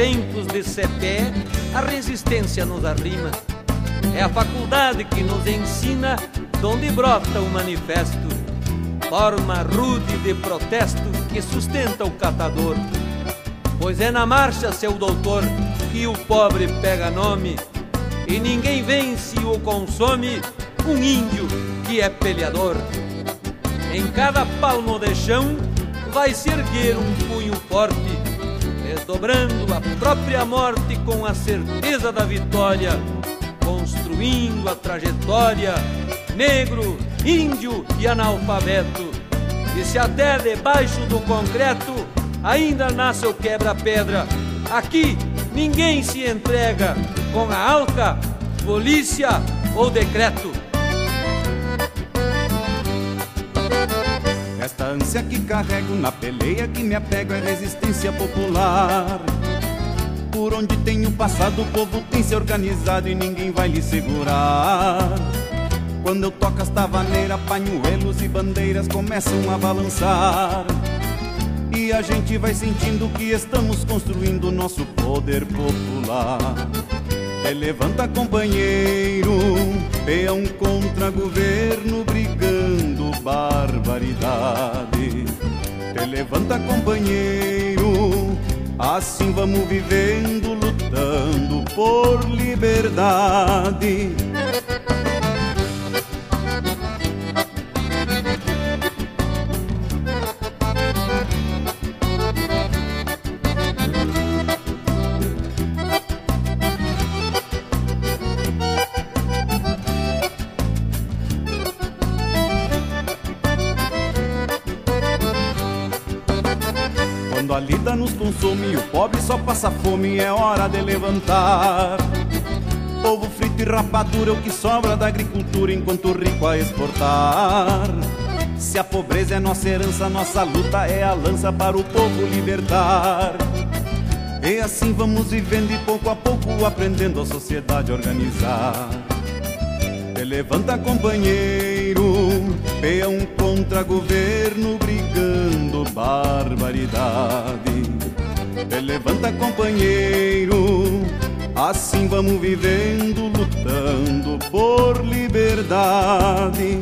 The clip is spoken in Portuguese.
tempos de cepé, a resistência nos arrima. É a faculdade que nos ensina donde brota o manifesto, forma rude de protesto que sustenta o catador. Pois é na marcha, seu doutor, que o pobre pega nome, e ninguém vence ou consome um índio que é peleador. Em cada palmo de chão vai se erguer um punho forte, desdobrando a própria morte com a certeza da vitória, construindo a trajetória, negro, índio e analfabeto. E se até debaixo do concreto ainda nasce o quebra-pedra, aqui ninguém se entrega com a alca, polícia ou decreto. Esta ânsia que carrego na peleia que me apego é resistência popular. Por onde tenho passado, o povo tem se organizado e ninguém vai lhe segurar. Quando eu toco esta vaneira, pañuelos e bandeiras começam a balançar. E a gente vai sentindo que estamos construindo nosso poder popular. E levanta companheiro, peão contra governo Levanta companheiro, assim vamos vivendo, lutando por liberdade. Quando a lida nos consome o pobre só passa fome, é hora de levantar. Povo frito e rapadura é o que sobra da agricultura enquanto o rico a exportar. Se a pobreza é nossa herança, nossa luta é a lança para o povo libertar. E assim vamos vivendo e pouco a pouco aprendendo a sociedade organizar. Te levanta, companheiro, peão contra governo barbaridade. Te levanta, companheiro, assim vamos vivendo, lutando por liberdade.